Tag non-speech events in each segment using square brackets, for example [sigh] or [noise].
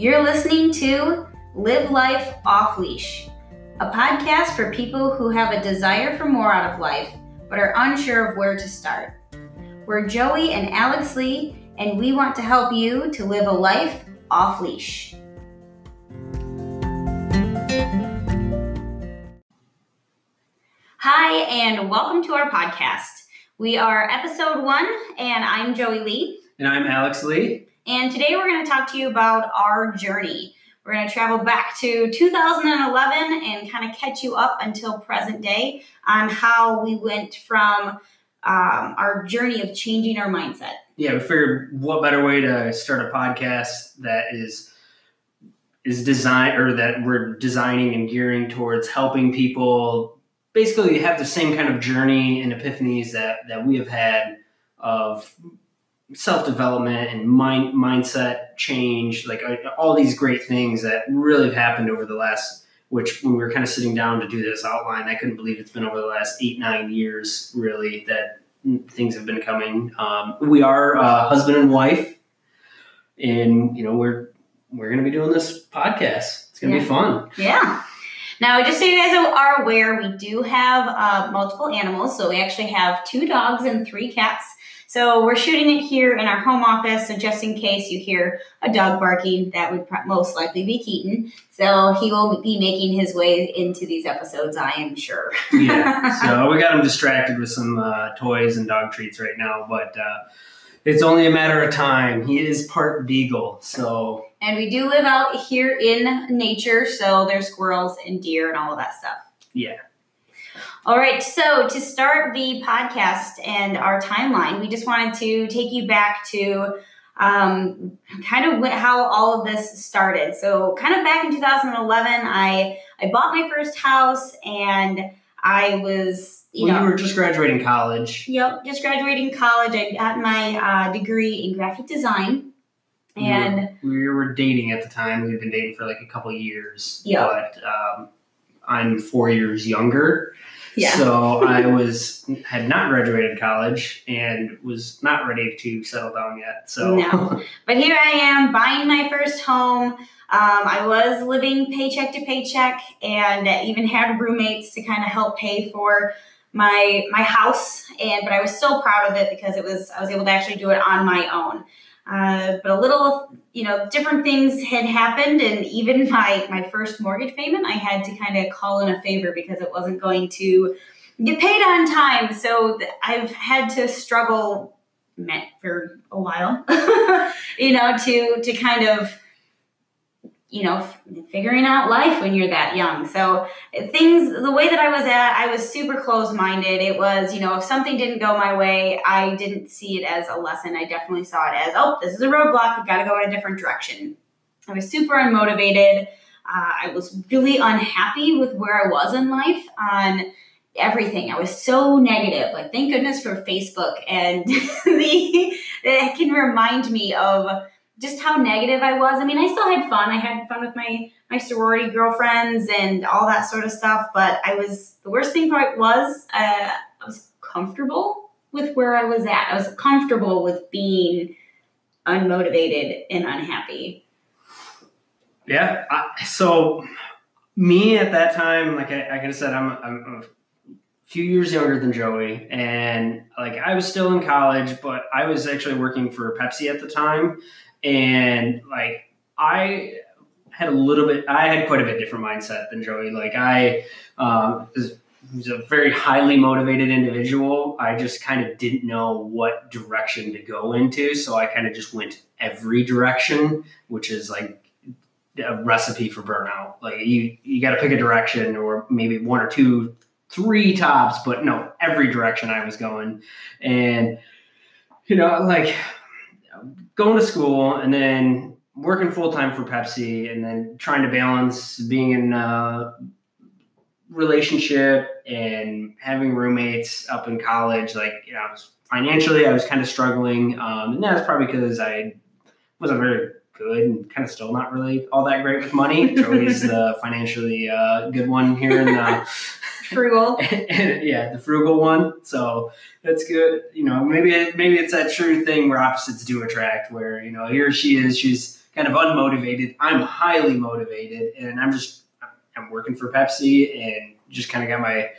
You're listening to Live Life Off Leash, a podcast for people who have a desire for more out of life but are unsure of where to start. We're Joey and Alex Lee, and we want to help you to live a life off leash. Hi, and welcome to our podcast. We are episode one, and I'm Joey Lee. And I'm Alex Lee. And today we're going to talk to you about our journey. We're going to travel back to 2011 and kind of catch you up until present day on how we went from um, our journey of changing our mindset. Yeah, we figured what better way to start a podcast that is is designed or that we're designing and gearing towards helping people basically have the same kind of journey and epiphanies that that we have had of self development and mind mindset change, like uh, all these great things that really have happened over the last. Which when we were kind of sitting down to do this outline, I couldn't believe it's been over the last eight nine years really that things have been coming. Um, we are uh, husband and wife, and you know we're we're going to be doing this podcast. It's going to Yeah. be fun. Yeah. Now, just so you guys are aware, we do have uh, multiple animals. So we actually have two dogs and three cats. So we're shooting it here in our home office. So just in case you hear a dog barking, that would most likely be Keaton. So he will be making his way into these episodes, I am sure. yeah. So [laughs] we got him distracted with some uh, toys and dog treats right now, but uh, it's only a matter of time. He is part beagle, so And we do live out here in nature. So there's squirrels and deer and all of that stuff. yeah. All right, so to start the podcast and our timeline, we just wanted to take you back to um, kind of how all of this started. So, kind of back in 2011, I I bought my first house, and I was you well, know you were just graduating college. Yep, just graduating college. I got my uh, degree in graphic design, and we were dating at the time. We'd been dating for like a couple years. Yeah. But um, I'm four years younger. Yeah, So I was had not graduated college and was not ready to settle down yet. So No. but here I am buying my first home. Um, I was living paycheck to paycheck, and even had roommates to kind of help pay for my my house. And but I was so proud of it because it was I was able to actually do it on my own. Uh, but a little, you know, different things had happened, and even [laughs] my my first mortgage payment, I had to kind of call in a favor because it wasn't going to get paid on time. So I've had to struggle for a while, [laughs] you know, to to kind of you know f- figuring out life when you're that young. So things the way that I was at, I was super close minded. It was you know if something didn't go my way, I didn't see it as a lesson. I definitely saw it as oh this is a roadblock. I've got to go in a different direction. I was super unmotivated. Uh, I was really unhappy with where I was in life on everything. I was so negative. Like, thank goodness for Facebook and [laughs] the it can remind me of just how negative I was. I mean, I still had fun. I had fun with my my sorority girlfriends and all that sort of stuff. But I was the worst thing part was uh, I was comfortable with where I was at. I was comfortable with being unmotivated and unhappy. Yeah. I, so me at that time, like I, like I said, I'm, I'm a few years younger than Joey, and like I was still in college, but I was actually working for Pepsi at the time, and like I had a little bit, I had quite a bit different mindset than Joey. Like I um, was, was a very highly motivated individual. I just kind of didn't know what direction to go into, so I kind of just went every direction, which is like a recipe for burnout. Like you, you got to pick a direction or maybe one or two, three tops, but no, every direction I was going. And, you know, like going to school and then working full time for Pepsi and then trying to balance being in a relationship and having roommates up in college. Like, you know, I was financially, I was kind of struggling. Um, and that's probably because I wasn't very good and kind of still not really all that great with money. Joey's [laughs] the financially uh, good one here in the Frugal. [laughs] yeah, the frugal one. So that's good. You know, maybe maybe it's that true thing where opposites do attract. Where you know here she is, she's kind of unmotivated. I'm highly motivated, and I'm just I'm working for Pepsi and just kind of got my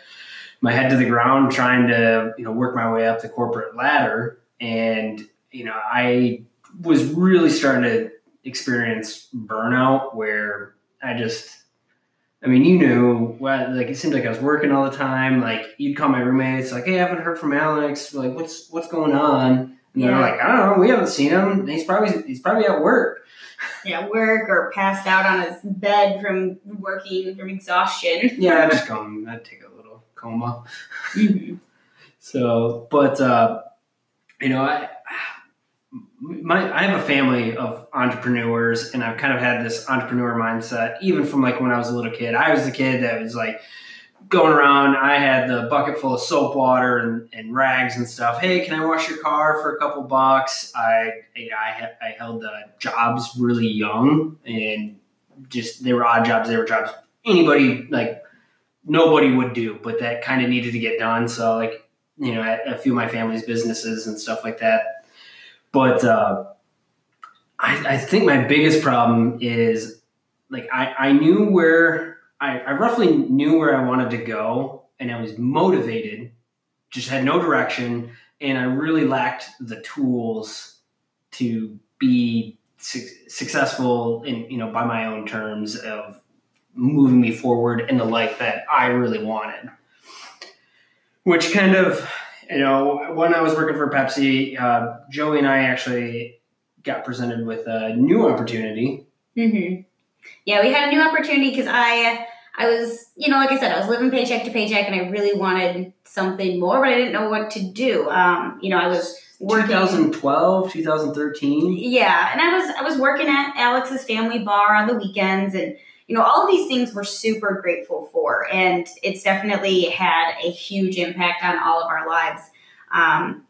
my head to the ground trying to you know work my way up the corporate ladder and you know I was really starting to experience burnout where I just I mean, you knew like it seemed like I was working all the time. Like you'd call my roommates, like, "Hey, I haven't heard from Alex. Like, what's what's going on?" And yeah. they're like, "I don't know. We haven't seen him. He's probably he's probably at work." [laughs] Yeah, work or passed out on his bed from working from exhaustion. yeah, I [laughs] just go. I'd take a little coma. Mm-hmm. [laughs] so, but uh, you know, I my I have a family of entrepreneurs, and I've kind of had this entrepreneur mindset even from like when I was a little kid. I was the kid that was like going around. I had the bucket full of soap water and, and rags and stuff. Hey, can I wash your car for a couple bucks? I I, I held uh, jobs really young, and just they were odd jobs. They were jobs anybody like nobody would do, but that kind of needed to get done. So like you know, a few of my family's businesses and stuff like that but uh, I, I, think my biggest problem is like I, I knew where I, I roughly knew where I wanted to go, and I was motivated, just had no direction, and I really lacked the tools to be su- successful in you know by my own terms of moving me forward in the life that I really wanted. Which kind of you know, when I was working for Pepsi, uh, Joey and I actually got presented with a new opportunity. Mm-hmm. Yeah, we had a new opportunity because I, I was, you know, like I said, I was living paycheck to paycheck, and I really wanted something more, but I didn't know what to do. Um, you know, I was working 2012, 2013. Yeah, and I was I was working at Alex's Family Bar on the weekends, and you know, all of these things we're super grateful for. And it's definitely had a huge impact on all of our lives. Um,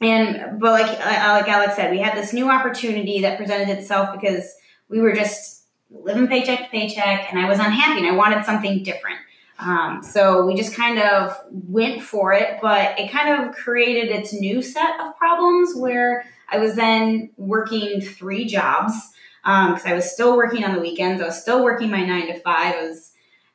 and, but like, uh, like Alex said, we had this new opportunity that presented itself because we were just living paycheck to paycheck and I was unhappy and I wanted something different. Um, so we just kind of went for it, but it kind of created its new set of problems where I was then working three jobs because um, I was still working on the weekends. I was still working my nine to five. I was,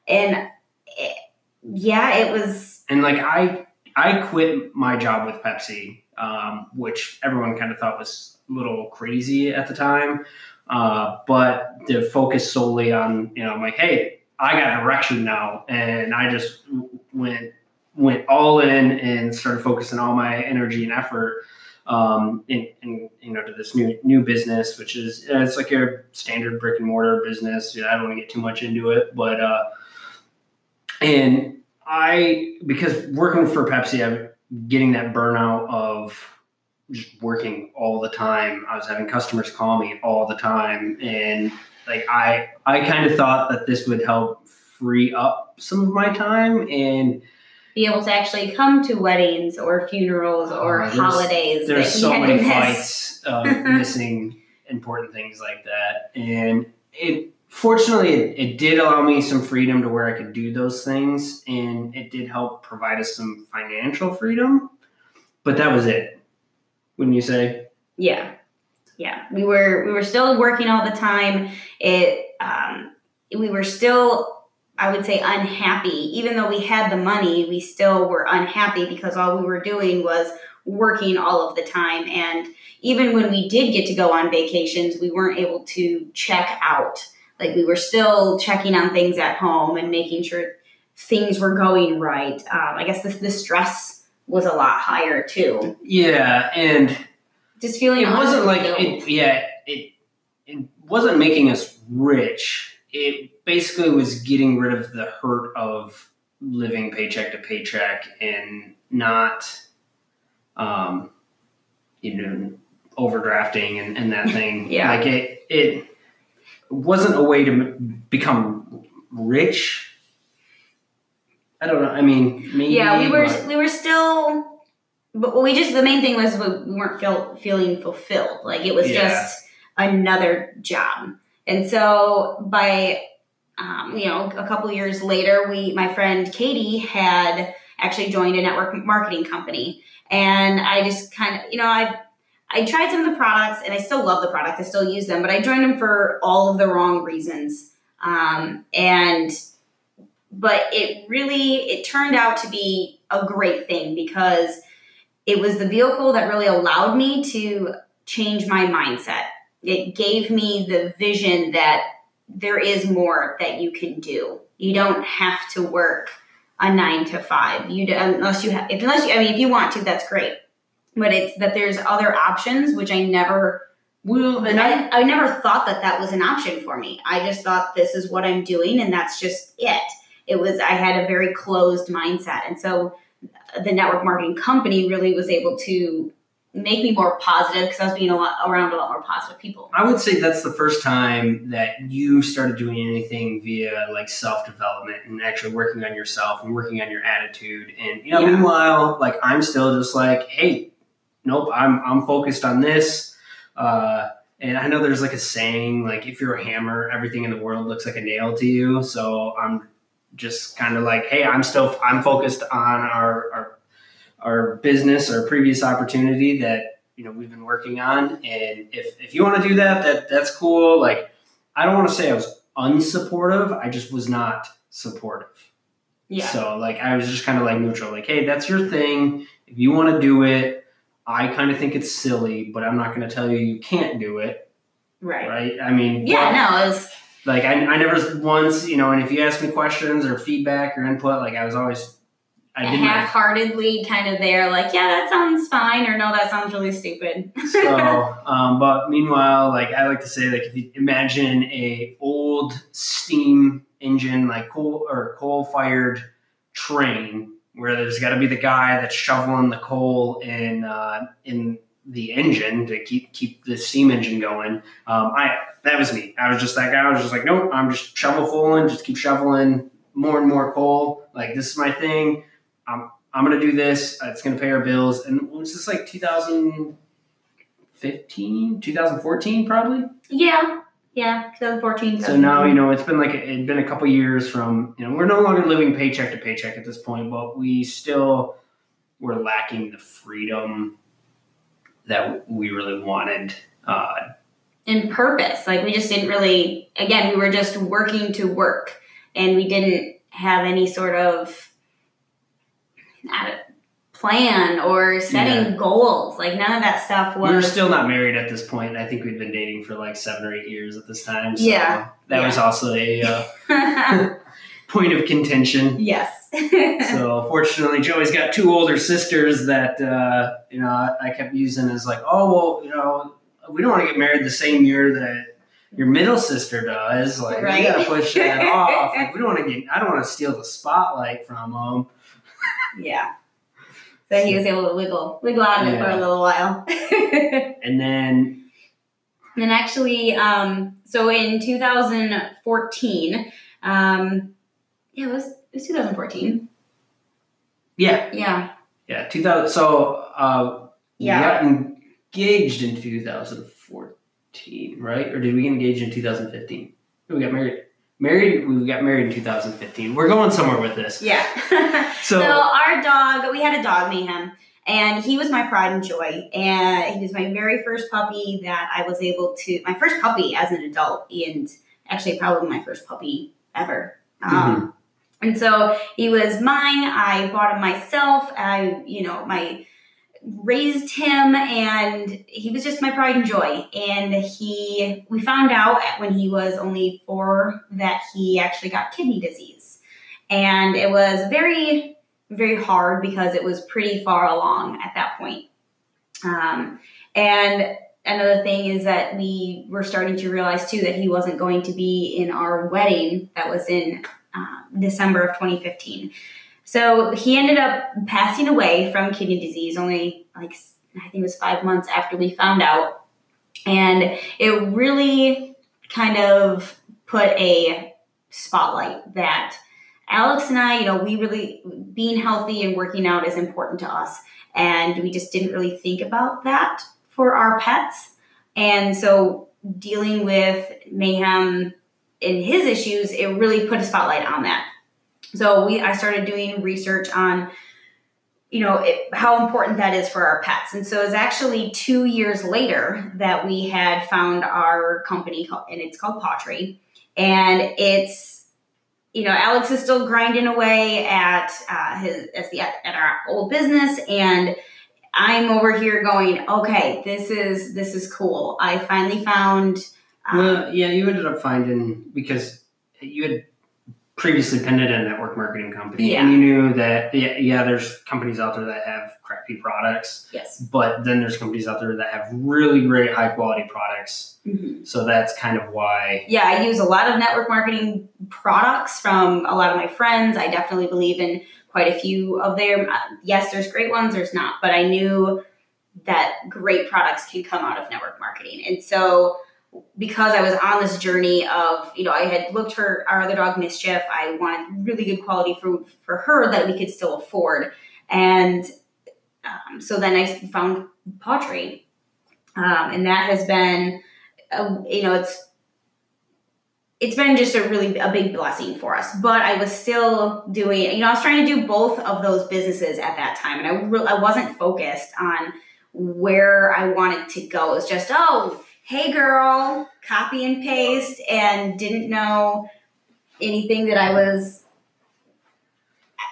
and it, yeah, it was. And like I, I quit my job with Pepsi, um, which everyone kind of thought was a little crazy at the time. Uh, but to focus solely on, you know, I'm like, hey, I got direction now, and I just went went all in and started focusing all my energy and effort um, in, in, you know to this new new business, which is it's like a standard brick and mortar business. You know, I don't want to get too much into it, but uh, and I because working for Pepsi, I'm getting that burnout of just working all the time. I was having customers call me all the time, and like I I kind of thought that this would help free up some of my time and be able to actually come to weddings or funerals or uh, there's, holidays. There's so many fights of [laughs] missing important things like that, and it fortunately it, it, did allow me some freedom to where I could do those things, and it did help provide us some financial freedom. But that was it, wouldn't you say? Yeah, yeah. We were we were still working all the time. It um, we were still I would say unhappy. Even though we had the money, we still were unhappy because all we were doing was working all of the time. And even when we did get to go on vacations, we weren't able to check out. Like we were still checking on things at home and making sure things were going right. Um, I guess the, the stress was a lot higher too. Yeah, and just feeling it wasn't like it. Yeah, it it wasn't making us rich it basically was getting rid of the hurt of living paycheck to paycheck and not, um, you know, overdrafting and, and that thing. [laughs] yeah. Like it, it wasn't a way to become rich. I don't know. I mean, maybe, yeah, we were but... we were still, but we just the main thing was we weren't feel, feeling fulfilled. Like it was yeah. just another job. And so by um, you know a couple years later, we my friend Katie had actually joined a network marketing company, and I just kind of you know I I tried some of the products and I still love the product. I still use them, but I joined them for all of the wrong reasons. Um, and but it really it turned out to be a great thing because it was the vehicle that really allowed me to change my mindset. It gave me the vision that there is more that you can do. You don't have to work a nine to five. You unless you have, unless you, I mean, if you want to, that's great. But it's that there's other options, which I never and I, I never thought that that was an option for me. I just thought this is what I'm doing and that's just it. It was, I had a very closed mindset. And so the network marketing company really was able to make me more positive because I was being a lot around a lot more positive people. I would say that's the first time that you started doing anything via like self development and actually working on yourself and working on your attitude. And you know, Yeah. meanwhile, like I'm still just like, hey, nope, I'm I'm focused on this. Uh, and I know there's like a saying, like if you're a hammer, everything in the world looks like a nail to you. So I'm just kind of like, hey, I'm still I'm focused on our our our business, our previous opportunity that you know we've been working on. And if, if you want to do that that that's cool. Like i don't want to say i was unsupportive. I just was not supportive. Yeah. so like i was just kind of like neutral. Like hey that's your thing. If you want to do it i kind of think it's silly but i'm not going to tell you you can't do it. Right. right? I mean Yeah, well, no, it was, like I, I never once you know and if you ask me questions or feedback or input like i was always i did my half-heartedly kind of there, like, yeah, that sounds fine, or no, that sounds really stupid. so [laughs] um, but meanwhile like i like to say like if you imagine a old steam engine like coal or coal fired train where there's got to be the guy that's shoveling the coal in uh, in the engine to keep keep the steam engine going um, i that was me. I was just that guy. I was just like nope i'm just shovel fulling just keep shoveling more and more coal. Like this is my thing i'm i'm gonna do this it's gonna pay our bills and was this like 2015 2014 probably yeah, yeah, 2014. so now you know it's been like it's been a couple years from you know we're no longer living paycheck to paycheck at this point, but we still were lacking the freedom that we really wanted. Uh, in purpose. Like we just didn't really again, we were just working to work and we didn't have any sort of not a plan or setting goals. Like none of that stuff was we were still not married at this point. I think we'd been dating for like seven or eight years at this time. So Yeah. that was also a uh, [laughs] point of contention. yes. [laughs] so fortunately, Joey's got two older sisters that uh, you know I, I kept using as like, oh well, you know, we don't want to get married the same year that your middle sister does. Like Right. we gotta push that off. [laughs] Like, we don't want to get. I don't want to steal the spotlight from them. Yeah. So he was able to wiggle wiggle out of it for a little while. [laughs] And then And then actually, um, so in 2014, um, yeah, it was it was 2014. yeah, Yeah, yeah, two thousand. So uh, Yeah. we got engaged in two thousand fourteen, right? Or did we get engaged in two thousand fifteen? We got married. Married. We got married in two thousand fifteen. We're going somewhere with this. yeah. [laughs] So- so our dog, we had a dog, Mayhem, and he was my pride and joy. And he was my very first puppy that I was able to, my first puppy as an adult, and actually probably my first puppy ever. Um, and so he was mine. I bought him myself. I, you know, my raised him and he was just my pride and joy. And he we found out when he was only four that he actually got kidney disease. And it was very very hard because it was pretty far along at that point. Um, and another thing is that we were starting to realize too that he wasn't going to be in our wedding that was in uh, december of 2015 so he ended up passing away from kidney disease only like I think it was five months after we found out. And it really kind of put a spotlight that Alex and I, you know, we really, being healthy and working out is important to us. And we just didn't really think about that for our pets. And so dealing with Mayhem and his issues, it really put a spotlight on that. So we I started doing research on you know it, how important that is for our pets. And so it's actually two years later that we had found our company and it's called pawTree and it's you know alex is still grinding away at uh, his at, the, at our old business. And i'm over here going okay this is this is cool. I finally found um, well yeah you ended up finding because you had previously pinned it in a network marketing company. Yeah. and you knew that yeah, yeah there's companies out there that have crappy products yes. but then there's companies out there that have really great high quality products. Mm-hmm. so that's kind of why yeah i use a lot of network marketing products from a lot of my friends. I definitely believe in quite a few of their yes there's great ones there's not but i knew that great products can come out of network marketing. And so because I was on this journey of, you know, I had looked for our other dog, Mischief. I wanted really good quality food for her that we could still afford. And um, so then I found pawTree. Um, and that has been, a, you know, it's, it's been just a really a big blessing for us but i was still doing you know i was trying to do both of those businesses at that time and i, re- I wasn't focused on where i wanted to go it was just oh hey girl, copy and paste, and didn't know anything that I was.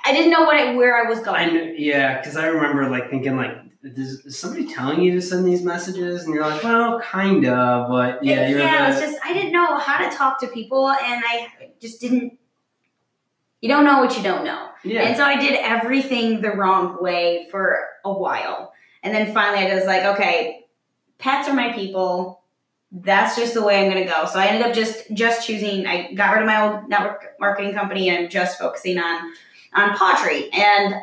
I didn't know what I, where I was going. I knew, yeah, because I remember like thinking like, is, is, somebody telling you to send these messages? And you're like, well, kind of, but yeah, you're yeah. It was just I didn't know how to talk to people, and I just didn't. You don't know what you don't know. Yeah. And so I did everything the wrong way for a while. And then finally I was like, okay, pets are my people that's just the way I'm going to go. So I ended up just just choosing. I got rid of my old network marketing company and I'm just focusing on on pawTree. And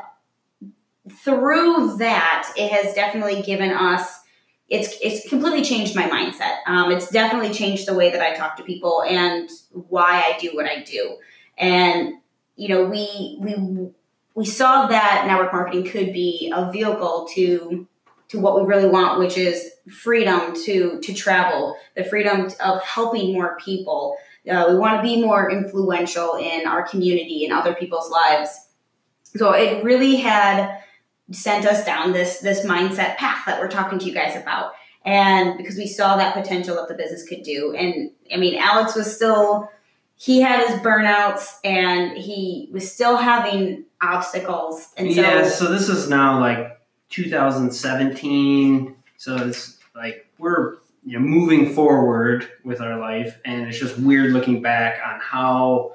through that, it has definitely given us. It's it's completely changed my mindset. Um, it's definitely changed the way that I talk to people and why I do what I do. And you know, we we we saw that network marketing could be a vehicle to to what we really want, which is freedom to to travel, the freedom of helping more people. Uh, we want to be more influential in our community and other people's lives. So it really had sent us down this this mindset path that we're talking to you guys about. And because we saw that potential that the business could do. And I mean, Alex was still he had his burnouts and he was still having obstacles. And so, yeah, so this is now like 2017. So it's like we're you know moving forward with our life, and it's just weird looking back on how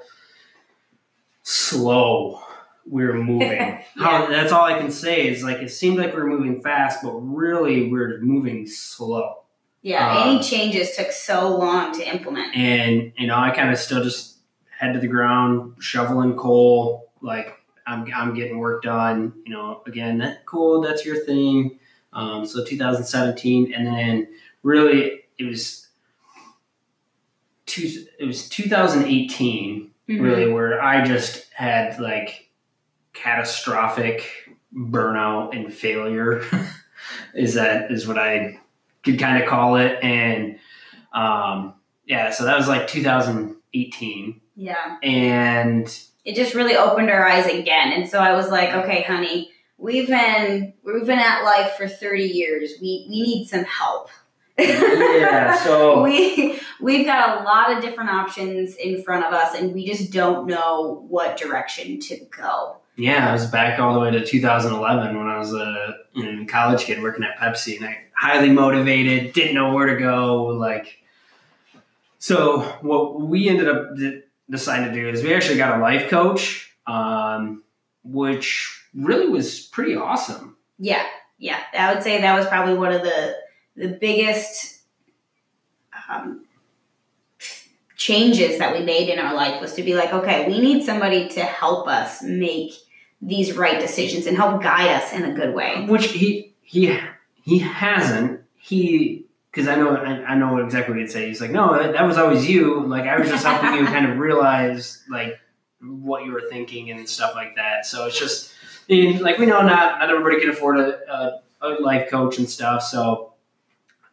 slow we're moving. [laughs] yeah. How that's all I can say is like it seemed like we are moving fast, but really we're moving slow. Yeah, um, any changes took so long to implement. And you know, I kind of still just head to the ground, shoveling coal, like I'm, I'm getting work done. You know, again, that cool. That's your thing. Um, so 2017, and then really it was two, it was 2018 mm-hmm. really where I just had like catastrophic burnout and failure. [laughs] is that is what I could kind of call it, and um, yeah, so that was like 2018. Yeah, and it just really opened our eyes again. And so I was like, okay, honey, we've been we've been at life for 30 years. We we need some help. yeah, [laughs] so we we've got a lot of different options in front of us and we just don't know what direction to go. Yeah, I was back all the way to 2011 when I was a college kid working at Pepsi, and I highly motivated, didn't know where to go. Like, so what we ended up decided to do is we actually got a life coach, um, which really was pretty awesome. Yeah, yeah, I would say that was probably one of the the biggest um, changes that we made in our life was to be like, okay, we need somebody to help us make these right decisions and help guide us in a good way. Which he he he hasn't. He because I know I, I, know exactly what he'd say. He's like, no, that, that was always you. Like I was just helping you kind of realize like what you were thinking and stuff like that. So it's just and, like we know not not everybody can afford a, a, a life coach and stuff. So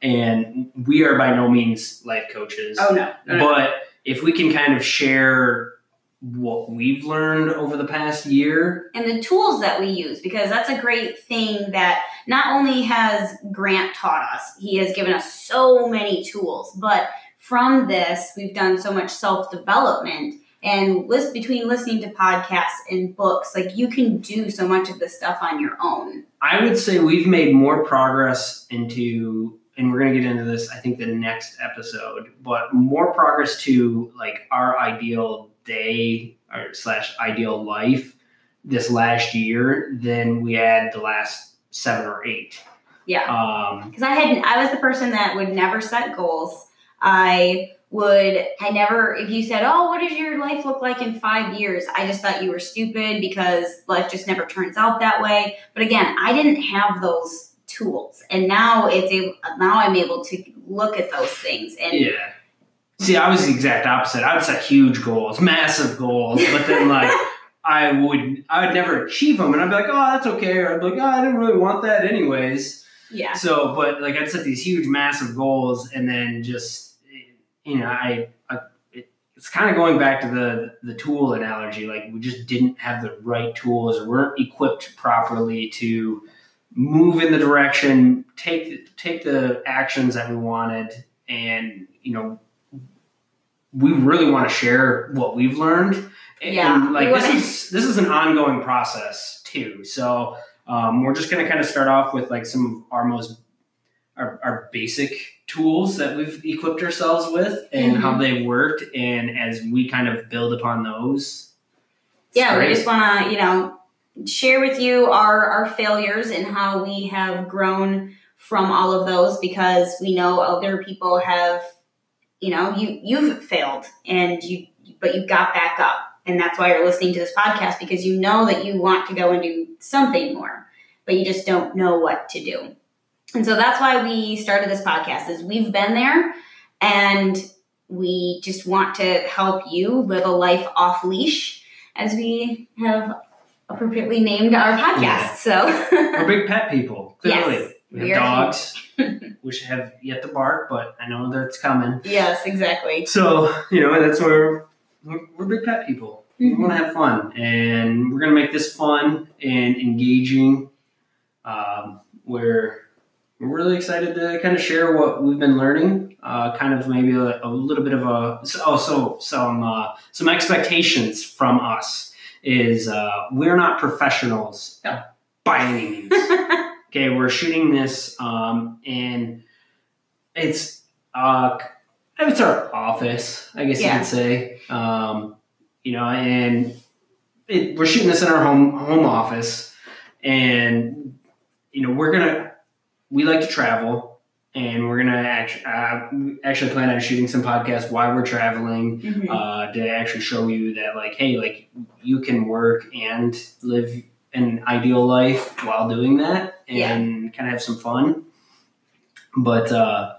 and we are by no means life coaches. Oh no, no but if we can kind of share what we've learned over the past year. and the tools that we use because that's a great thing that not only has Grant taught us, he has given us so many tools, but from this, we've done so much self development. And list, between listening to podcasts and books, like you can do so much of this stuff on your own. I would say we've made more progress into, and we're going to get into this, I think, the next episode, but more progress to like our ideal day or slash ideal life this last year than we had the last seven or eight. Yeah. Um, because I had I was the person that would never set goals. I would I never if you said, "Oh, what does your life look like in 5 years?" I just thought you were stupid because life just never turns out that way. But again, I didn't have those tools. And now it's able, now I'm able to look at those things and yeah. See, I was the exact opposite. I would set huge goals, massive goals, but then like [laughs] I would I would never achieve them, and I'd be like, oh, that's okay, or I'd be like, oh, I didn't really want that anyways. yeah. So, but like I'd set these huge, massive goals, and then just you know, I, I it, it's kind of going back to the the tool analogy. Like we just didn't have the right tools, or weren't equipped properly to move in the direction, take take the actions that we wanted, and you know, we really want to share what we've learned. And, Yeah, and, like this is this is an ongoing process too. So um, we're just going to kind of start off with like some of our most our, our basic tools that we've equipped ourselves with and how they've worked and as we kind of build upon those yeah, we just want to, you know, share with you our our failures and how we have grown from all of those because we know other people have, you know, you you've failed and you but you got back up. And that's why you're listening to this podcast because you know that you want to go and do something more, but you just don't know what to do. And so that's why we started this podcast is we've been there and we just want to help you live a life off leash as we have appropriately named our podcast. Yeah. So we're big pet people [laughs] clearly Yes, we have we dogs [laughs] which have yet to bark but i know that it's coming yes, exactly. so you know that's where we're, we're big pet people we Mhm. want to have fun and we're going to make this fun and engaging um, where we're really excited to kind of share what we've been learning uh, kind of maybe a, a little bit of a oh so some uh, some expectations from us is uh, we're not professionals No. by any means [laughs] okay we're shooting this um, and it's it's our office i guess Yeah. you could say um, you know and it, we're shooting this in our home home office and you know we're gonna we like to travel and we're gonna actually uh, actually plan on shooting some podcasts while we're traveling Mhm. uh, to actually show you that like hey like you can work and live an ideal life while doing that and kind of have some fun but uh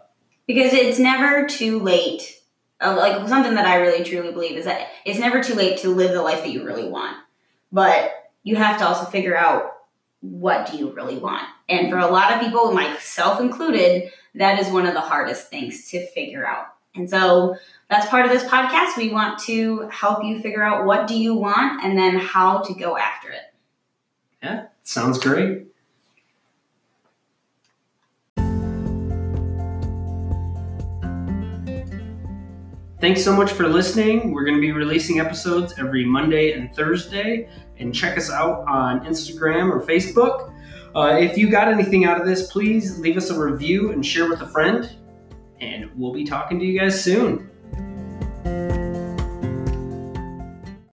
because it's never too late. Uh, like something that I really truly believe is that it's never too late to live the life that you really want, but you have to also figure out what do you really want. And for a lot of people, myself included, that is one of the hardest things to figure out. And so that's part of this podcast. We want to help you figure out what do you want and then how to go after it. Yeah, sounds great Thanks so much for listening. We're going to be releasing episodes every Monday and Thursday. And check us out on Instagram or Facebook. Uh, if you got anything out of this, please leave us a review and share with a friend. And we'll be talking to you guys soon.